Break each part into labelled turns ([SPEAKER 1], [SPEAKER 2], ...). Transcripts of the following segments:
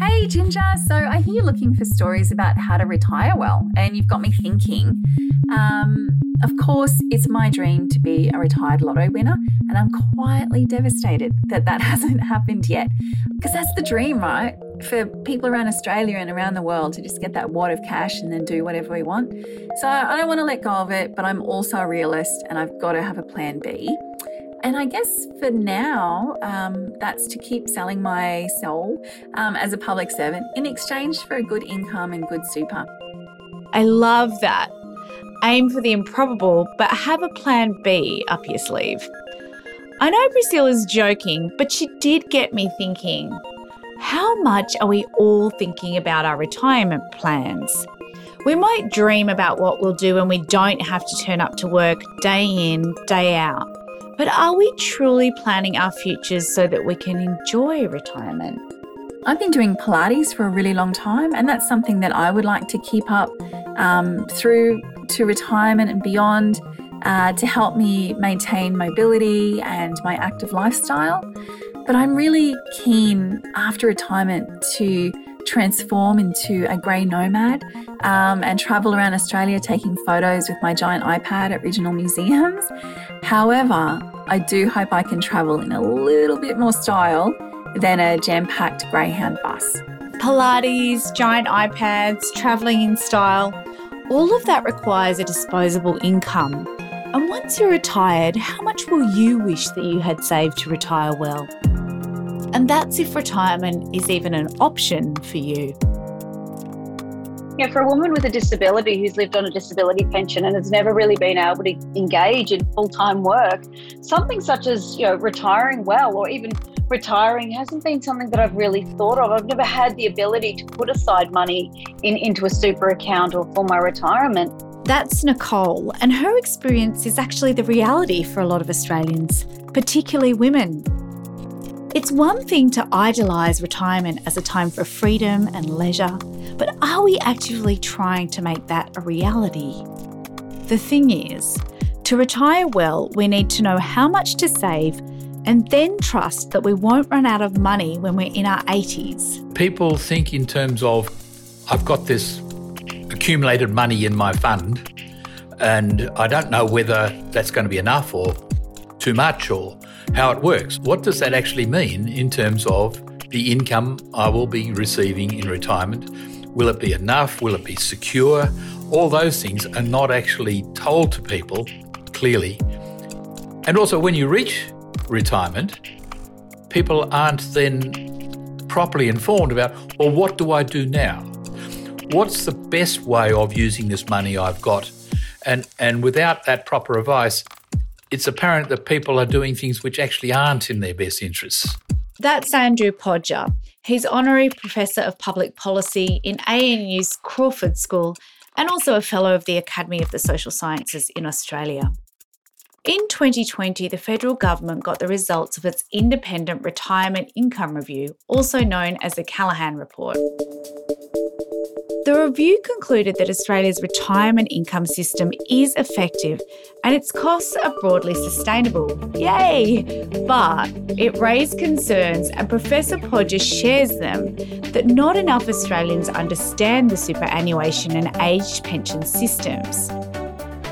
[SPEAKER 1] Hey, Ginger. So I hear you're looking for stories about how to retire well, and you've got me thinking. Um, of course, it's my dream to be a retired lotto winner, and I'm quietly devastated that that hasn't happened yet. Because that's the dream, right? For people around Australia and around the world to just get that wad of cash and then do whatever we want. So I don't want to let go of it, but I'm also a realist and I've got to have a plan B. And I guess for now, um, that's to keep selling my soul um, as a public servant in exchange for a good income and good super.
[SPEAKER 2] I love that. Aim for the improbable, but have a plan B up your sleeve. I know Priscilla's joking, but she did get me thinking how much are we all thinking about our retirement plans? We might dream about what we'll do when we don't have to turn up to work day in, day out. But are we truly planning our futures so that we can enjoy retirement?
[SPEAKER 1] I've been doing Pilates for a really long time, and that's something that I would like to keep up um, through to retirement and beyond uh, to help me maintain mobility and my active lifestyle. But I'm really keen after retirement to transform into a grey nomad um, and travel around Australia taking photos with my giant iPad at regional museums. However, I do hope I can travel in a little bit more style than a jam packed Greyhound bus.
[SPEAKER 2] Pilates, giant iPads, travelling in style, all of that requires a disposable income. And once you're retired, how much will you wish that you had saved to retire well? And that's if retirement is even an option for you.
[SPEAKER 3] Yeah, for a woman with a disability who's lived on a disability pension and has never really been able to engage in full-time work, something such as you know retiring well or even retiring hasn't been something that I've really thought of. I've never had the ability to put aside money in, into a super account or for my retirement.
[SPEAKER 2] That's Nicole, and her experience is actually the reality for a lot of Australians, particularly women. It's one thing to idolise retirement as a time for freedom and leisure, but are we actively trying to make that a reality? The thing is, to retire well, we need to know how much to save and then trust that we won't run out of money when we're in our 80s.
[SPEAKER 4] People think in terms of, I've got this accumulated money in my fund, and I don't know whether that's going to be enough or too much or how it works. What does that actually mean in terms of the income I will be receiving in retirement? Will it be enough? Will it be secure? All those things are not actually told to people clearly. And also, when you reach retirement, people aren't then properly informed about, well, what do I do now? What's the best way of using this money I've got? And, and without that proper advice, it's apparent that people are doing things which actually aren't in their best interests.
[SPEAKER 2] That's Andrew Podger. He's Honorary Professor of Public Policy in ANU's Crawford School and also a Fellow of the Academy of the Social Sciences in Australia. In 2020, the federal government got the results of its Independent Retirement Income Review, also known as the Callaghan Report. The review concluded that Australia's retirement income system is effective and its costs are broadly sustainable. Yay! But it raised concerns, and Professor Podger shares them, that not enough Australians understand the superannuation and aged pension systems.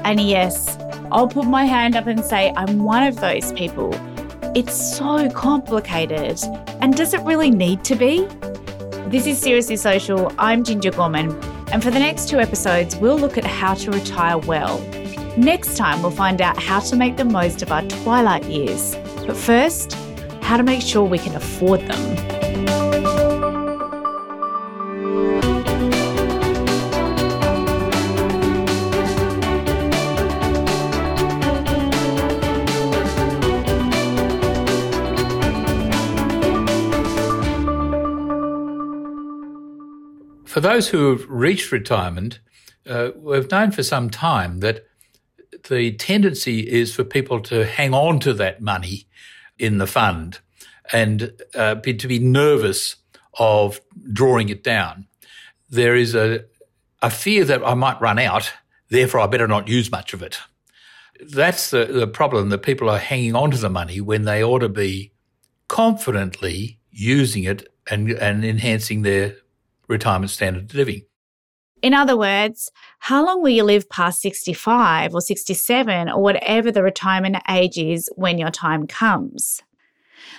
[SPEAKER 2] And yes, I'll put my hand up and say I'm one of those people. It's so complicated. And does it really need to be? This is Seriously Social. I'm Ginger Gorman. And for the next two episodes, we'll look at how to retire well. Next time, we'll find out how to make the most of our twilight years. But first, how to make sure we can afford them.
[SPEAKER 4] Those who have reached retirement, uh, we've known for some time that the tendency is for people to hang on to that money in the fund and uh, be, to be nervous of drawing it down. There is a, a fear that I might run out, therefore I better not use much of it. That's the, the problem that people are hanging on to the money when they ought to be confidently using it and, and enhancing their retirement standard of living.
[SPEAKER 2] In other words, how long will you live past 65 or 67 or whatever the retirement age is when your time comes?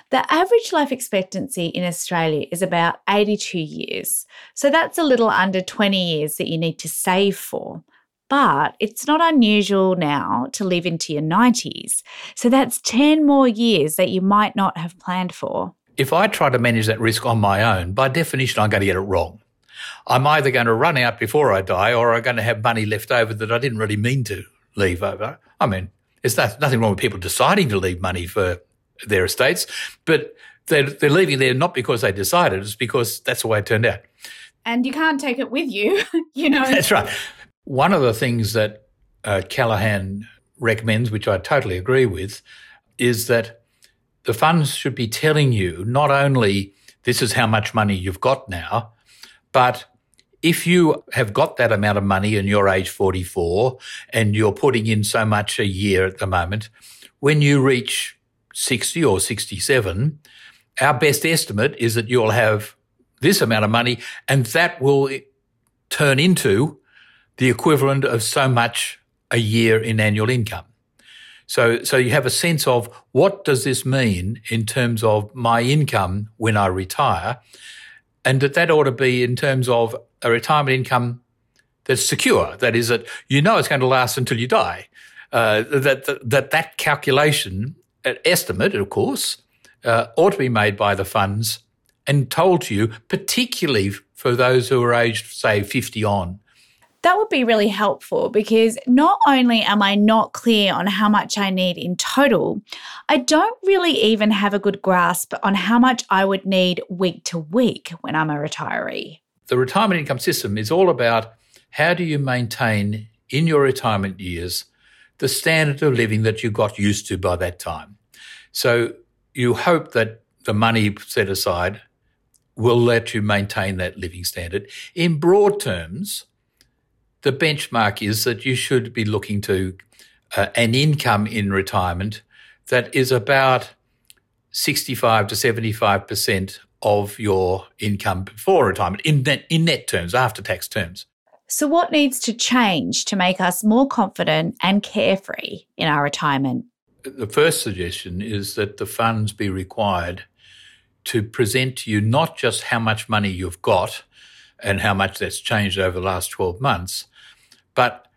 [SPEAKER 2] The average life expectancy in Australia is about 82 years. So that's a little under 20 years that you need to save for. But it's not unusual now to live into your 90s. So that's 10 more years that you might not have planned for.
[SPEAKER 4] If I try to manage that risk on my own, by definition, I'm going to get it wrong. I'm either going to run out before I die or I'm going to have money left over that I didn't really mean to leave over. I mean, there's nothing wrong with people deciding to leave money for their estates, but they're, they're leaving there not because they decided, it's because that's the way it turned out.
[SPEAKER 2] And you can't take it with you, you know.
[SPEAKER 4] That's right. One of the things that uh, Callaghan recommends, which I totally agree with, is that the funds should be telling you not only this is how much money you've got now, but if you have got that amount of money and you're age 44 and you're putting in so much a year at the moment, when you reach 60 or 67, our best estimate is that you'll have this amount of money and that will turn into the equivalent of so much a year in annual income. So, so you have a sense of what does this mean in terms of my income when I retire? And that that ought to be in terms of a retirement income that's secure. That is that you know it's going to last until you die. Uh, that, that, that that calculation an estimate, of course, uh, ought to be made by the funds and told to you, particularly for those who are aged, say, 50 on.
[SPEAKER 2] That would be really helpful because not only am I not clear on how much I need in total, I don't really even have a good grasp on how much I would need week to week when I'm a retiree.
[SPEAKER 4] The retirement income system is all about how do you maintain in your retirement years the standard of living that you got used to by that time. So you hope that the money set aside will let you maintain that living standard. In broad terms, the benchmark is that you should be looking to uh, an income in retirement that is about 65 to 75% of your income before retirement in net, in net terms, after tax terms.
[SPEAKER 2] So, what needs to change to make us more confident and carefree in our retirement?
[SPEAKER 4] the first suggestion is that the funds be required to present to you not just how much money you've got and how much that's changed over the last 12 months, but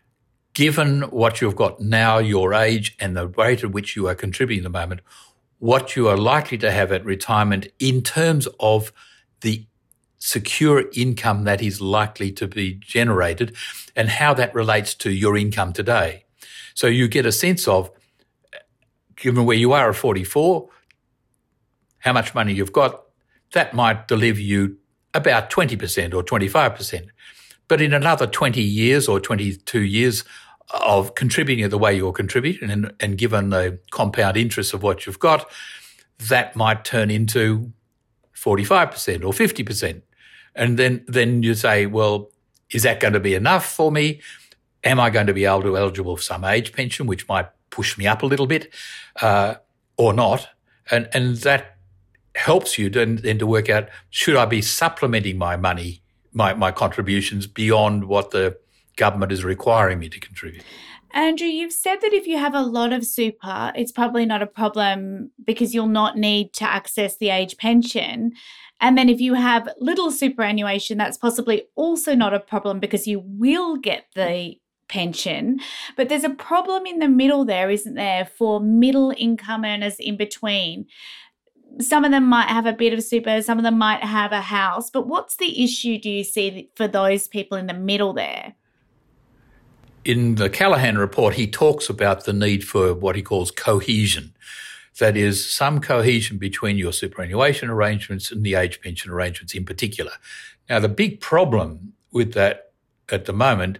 [SPEAKER 4] given what you've got now, your age, and the rate at which you are contributing at the moment, what you are likely to have at retirement in terms of the secure income that is likely to be generated and how that relates to your income today. So you get a sense of given where you are at 44, how much money you've got, that might deliver you about 20% or 25%. But in another 20 years or 22 years of contributing the way you're contributing and, and given the compound interest of what you've got, that might turn into 45% or 50%. And then, then you say, well, is that going to be enough for me? Am I going to be able to eligible for some age pension, which might push me up a little bit uh, or not. And, and that helps you then, then to work out should I be supplementing my money, my, my contributions beyond what the government is requiring me to contribute.
[SPEAKER 2] Andrew, you've said that if you have a lot of super, it's probably not a problem because you'll not need to access the age pension. And then if you have little superannuation, that's possibly also not a problem because you will get the pension. But there's a problem in the middle there, isn't there, for middle income earners in between? Some of them might have a bit of super, some of them might have a house. But what's the issue, do you see, for those people in the middle there?
[SPEAKER 4] In the Callaghan report, he talks about the need for what he calls cohesion. That is, some cohesion between your superannuation arrangements and the age pension arrangements in particular. Now, the big problem with that at the moment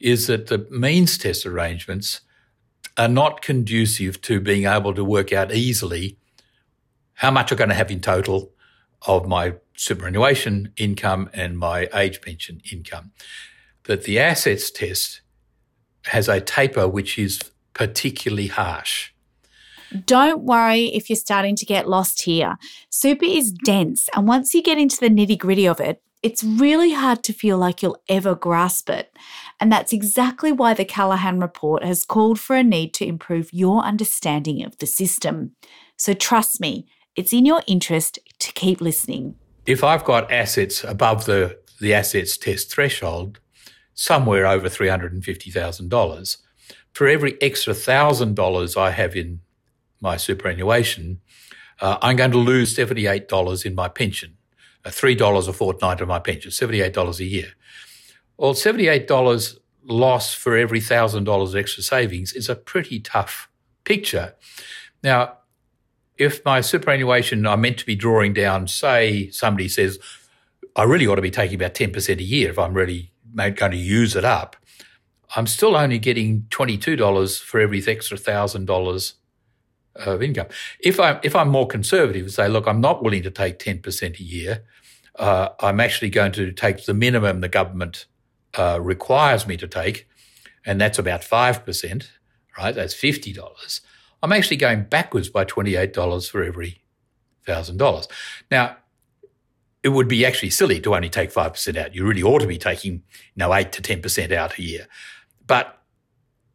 [SPEAKER 4] is that the means test arrangements are not conducive to being able to work out easily how much I'm going to have in total of my superannuation income and my age pension income. That the assets test has a taper which is particularly harsh.
[SPEAKER 2] Don't worry if you're starting to get lost here. Super is dense, and once you get into the nitty gritty of it, it's really hard to feel like you'll ever grasp it. And that's exactly why the Callaghan report has called for a need to improve your understanding of the system. So trust me, it's in your interest to keep listening.
[SPEAKER 4] If I've got assets above the, the assets test threshold, somewhere over $350,000, for every extra $1,000 I have in my superannuation, uh, I'm going to lose $78 in my pension, uh, $3 a fortnight of my pension, $78 a year. Well, $78 loss for every $1,000 extra savings is a pretty tough picture. Now, if my superannuation I'm meant to be drawing down, say somebody says, I really ought to be taking about 10% a year if I'm really going to use it up, I'm still only getting $22 for every extra $1,000 of income. If I'm, if I'm more conservative and say, look, I'm not willing to take 10% a year, uh, I'm actually going to take the minimum the government uh, requires me to take, and that's about 5%, right? That's $50. I'm actually going backwards by $28 for every $1,000. Now, it would be actually silly to only take 5% out. You really ought to be taking, you know, 8 to 10% out a year. But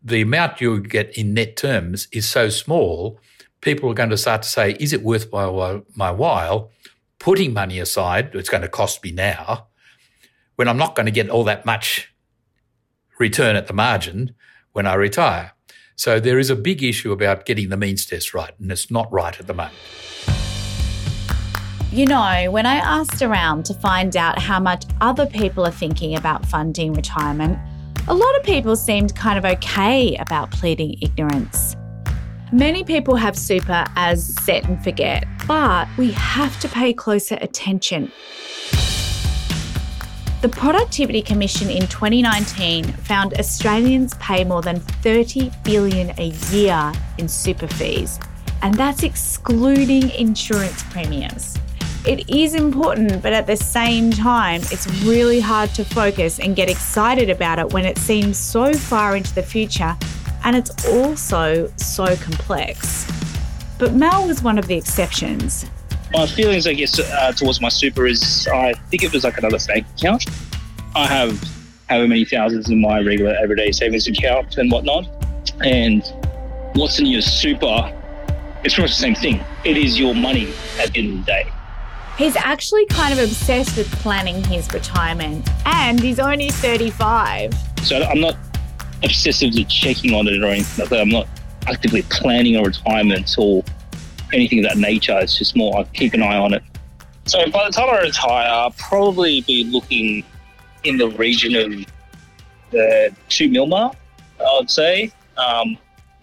[SPEAKER 4] the amount you get in net terms is so small, people are going to start to say, is it worth my, my while putting money aside? It's going to cost me now when I'm not going to get all that much return at the margin when I retire. So there is a big issue about getting the means test right, and it's not right at the moment.
[SPEAKER 2] You know, when I asked around to find out how much other people are thinking about funding retirement, a lot of people seemed kind of okay about pleading ignorance. Many people have super as set and forget, but we have to pay closer attention. The Productivity Commission in 2019 found Australians pay more than 30 billion a year in super fees, and that's excluding insurance premiums. It is important, but at the same time, it's really hard to focus and get excited about it when it seems so far into the future and it's also so complex. But Mel was one of the exceptions.
[SPEAKER 5] My feelings, I guess, uh, towards my super is I think it was like another bank account. I have however many thousands in my regular everyday savings account and whatnot. And what's in your super, it's pretty much the same thing. It is your money at the end of the day.
[SPEAKER 2] He's actually kind of obsessed with planning his retirement, and he's only 35.
[SPEAKER 5] So I'm not obsessively checking on it or anything like that. I'm not actively planning a retirement or anything of that nature. It's just more I keep an eye on it. So by the time I retire, I'll probably be looking in the region of the two mil mark, I would say. Um,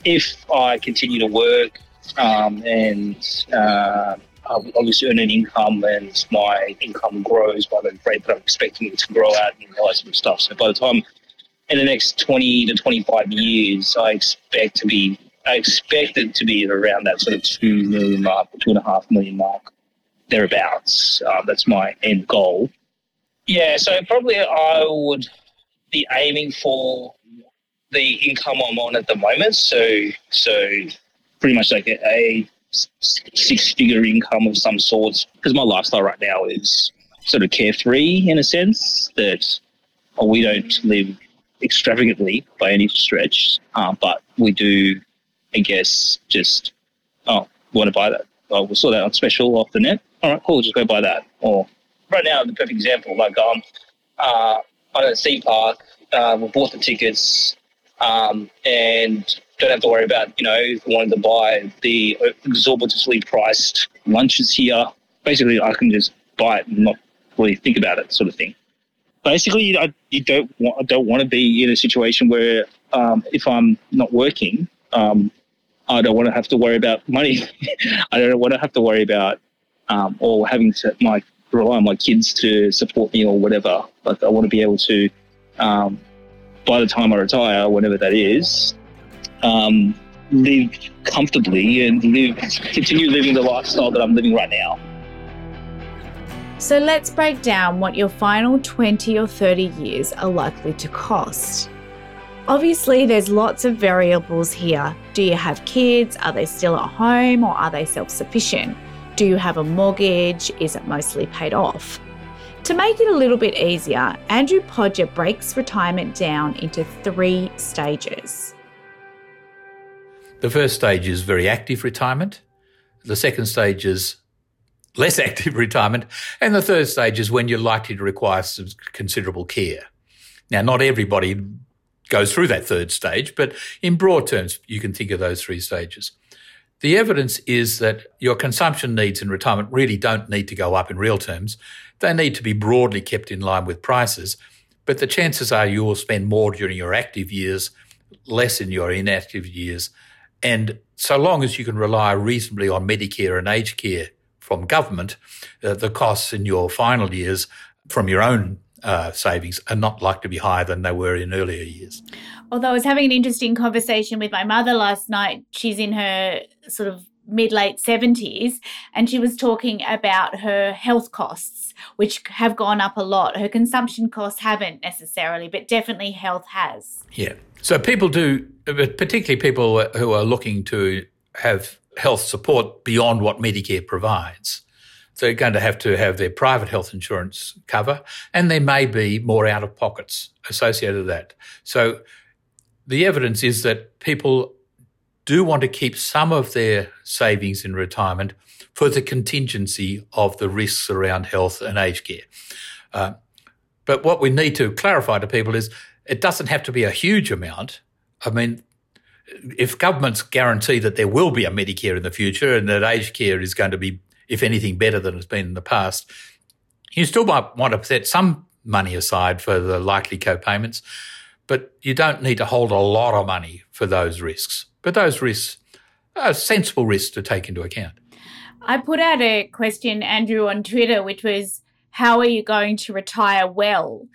[SPEAKER 5] if I continue to work um, and uh, obviously earn an income and my income grows by the rate that I'm expecting it to grow at and all that sort of stuff. So by the time in the next 20 to 25 years, I expect to be, I expect it to be around that sort of two million mark, two and a half million mark, thereabouts. Uh, that's my end goal. Yeah, so probably I would be aiming for the income I'm on at the moment. So, so pretty much like a, six figure income of some sorts because my lifestyle right now is sort of carefree in a sense that we don't live extravagantly by any stretch, uh, but we do, I guess, just, oh, want to buy that. Oh, we saw that on special off the net. All right, cool, just go buy that. Or right now, the perfect example, like um, uh, I'm at Sea Park, uh, we bought the tickets um, and don't have to worry about, you know, if we wanted to buy the exorbitantly priced lunches here. Basically, I can just buy it and not really think about it, sort of thing basically, I, you don't want, I don't want to be in a situation where um, if I'm not working, um, I don't want to have to worry about money. I don't want to have to worry about um, or having to my rely on my kids to support me or whatever. Like I want to be able to, um, by the time I retire, whenever that is, um, live comfortably and live continue living the lifestyle that I'm living right now.
[SPEAKER 2] So let's break down what your final 20 or 30 years are likely to cost. Obviously, there's lots of variables here. Do you have kids? Are they still at home or are they self sufficient? Do you have a mortgage? Is it mostly paid off? To make it a little bit easier, Andrew Podger breaks retirement down into three stages.
[SPEAKER 4] The first stage is very active retirement. The second stage is less active retirement. And the third stage is when you're likely to require some considerable care. Now, not everybody goes through that third stage, but in broad terms, you can think of those three stages. The evidence is that your consumption needs in retirement really don't need to go up in real terms. They need to be broadly kept in line with prices, but the chances are you will spend more during your active years, less in your inactive years. And so long as you can rely reasonably on Medicare and aged care from government, uh, the costs in your final years from your own uh, savings are not likely to be higher than they were in earlier years.
[SPEAKER 2] Although I was having an interesting conversation with my mother last night, she's in her sort of mid late 70s, and she was talking about her health costs, which have gone up a lot. Her consumption costs haven't necessarily, but definitely health has.
[SPEAKER 4] Yeah. So people do, particularly people who are looking to have health support beyond what Medicare provides. They're going to have to have their private health insurance cover, and there may be more out of pockets associated with that. So the evidence is that people do want to keep some of their savings in retirement for the contingency of the risks around health and aged care. Uh, but what we need to clarify to people is it doesn't have to be a huge amount. I mean, if governments guarantee that there will be a Medicare in the future and that aged care is going to be, if anything, better than it's been in the past, you still might want to set some money aside for the likely co-payments, but you don't need to hold a lot of money for those risks. But those risks are sensible risks to take into account.
[SPEAKER 2] I put out a question, Andrew, on Twitter, which was, How are you going to retire well?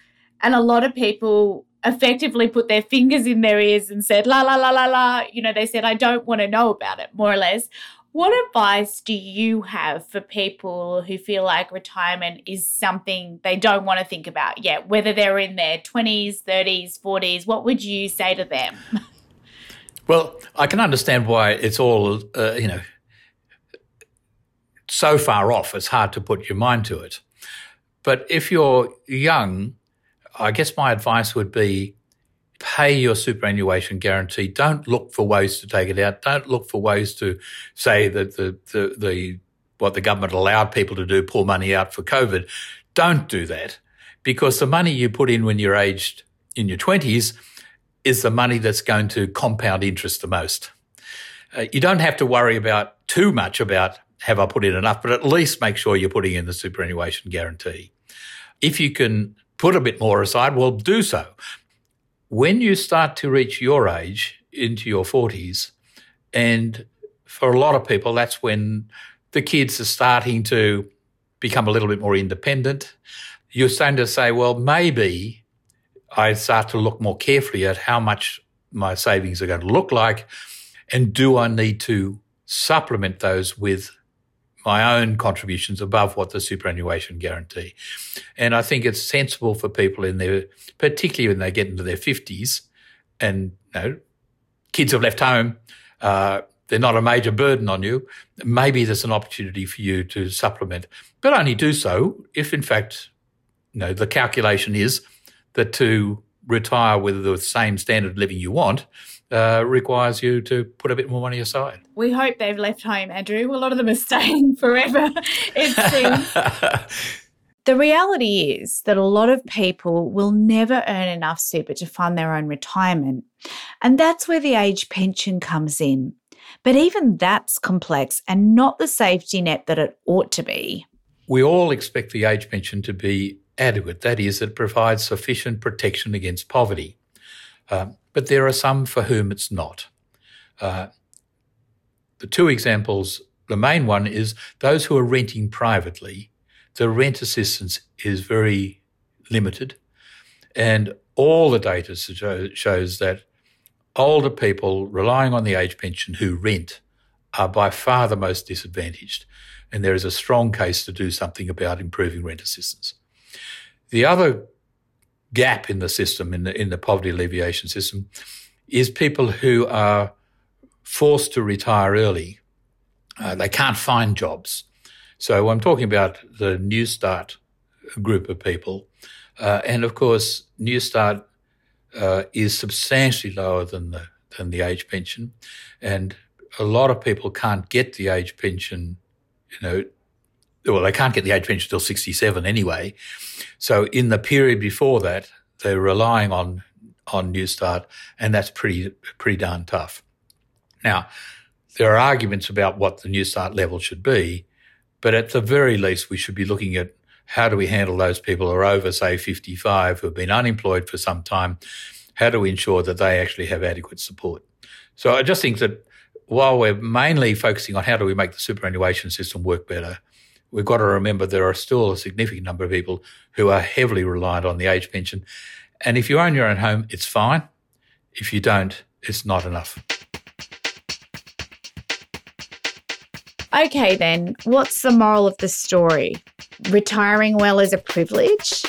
[SPEAKER 2] And a lot of people effectively put their fingers in their ears and said, la, la, la, la, la. You know, they said, I don't want to know about it, more or less. What advice do you have for people who feel like retirement is something they don't want to think about yet, whether they're in their 20s, 30s, 40s? What would you say to them?
[SPEAKER 4] Well, I can understand why it's all, uh, you know, so far off, it's hard to put your mind to it. But if you're young, I guess my advice would be pay your superannuation guarantee. Don't look for ways to take it out. Don't look for ways to say that the, the, the what the government allowed people to do, pull money out for COVID. Don't do that because the money you put in when you're aged in your 20s is the money that's going to compound interest the most. Uh, you don't have to worry about too much about have I put in enough, but at least make sure you're putting in the superannuation guarantee. If you can put a bit more aside, well, do so. When you start to reach your age into your 40s, and for a lot of people, that's when the kids are starting to become a little bit more independent. You're starting to say, well, maybe I start to look more carefully at how much my savings are going to look like, and do I need to supplement those with my own contributions above what the superannuation guarantee. And I think it's sensible for people in their, particularly when they get into their 50s and you know, kids have left home, uh, they're not a major burden on you. Maybe there's an opportunity for you to supplement, but only do so if, in fact, you know, the calculation is that to retire with the same standard of living you want, uh, requires you to put a bit more money aside.
[SPEAKER 2] We hope they've left home, Andrew. A lot of them are staying forever, it seems. the reality is that a lot of people will never earn enough super to fund their own retirement. And that's where the age pension comes in. But even that's complex and not the safety net that it ought to be.
[SPEAKER 4] We all expect the age pension to be adequate. That is, it provides sufficient protection against poverty. Um, but there are some for whom it's not. Uh, the two examples, the main one is those who are renting privately, the rent assistance is very limited. And all the data shows that older people relying on the age pension who rent are by far the most disadvantaged. And there is a strong case to do something about improving rent assistance. The other gap in the system, in the, in the poverty alleviation system, is people who are forced to retire early. Uh, they can't find jobs. So I'm talking about the Newstart group of people. Uh, and of course, Newstart uh, is substantially lower than the, than the age pension. And a lot of people can't get the age pension, you know, well, they can't get the age pension until 67 anyway. So in the period before that, they're relying on on Newstart, and that's pretty pretty darn tough. Now, there are arguments about what the Newstart level should be, but at the very least, we should be looking at how do we handle those people who are over, say, 55, who have been unemployed for some time? How do we ensure that they actually have adequate support? So I just think that while we're mainly focusing on how do we make the superannuation system work better, we've got to remember there are still a significant number of people who are heavily reliant on the age pension. And if you own your own home, it's fine. If you don't, it's not enough.
[SPEAKER 2] Okay, then, what's the moral of the story? Retiring well is a privilege?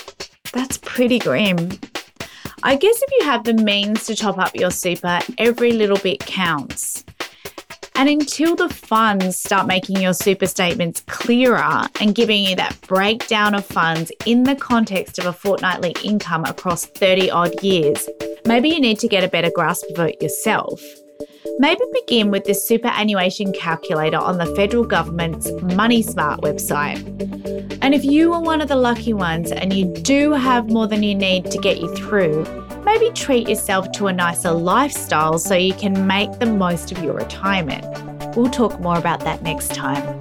[SPEAKER 2] That's pretty grim. I guess if you have the means to top up your super, every little bit counts. And until the funds start making your super statements clearer and giving you that breakdown of funds in the context of a fortnightly income across 30 odd years, maybe you need to get a better grasp of it yourself. Maybe begin with the superannuation calculator on the federal government's Money Smart website. And if you are one of the lucky ones and you do have more than you need to get you through, maybe treat yourself to a nicer lifestyle so you can make the most of your retirement. We'll talk more about that next time.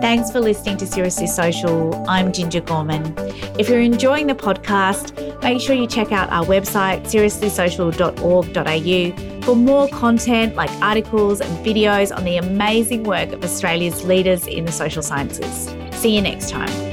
[SPEAKER 2] Thanks for listening to Seriously Social. I'm Ginger Gorman. If you're enjoying the podcast, make sure you check out our website, seriouslysocial.org.au, for more content like articles and videos on the amazing work of Australia's leaders in the social sciences. See you next time.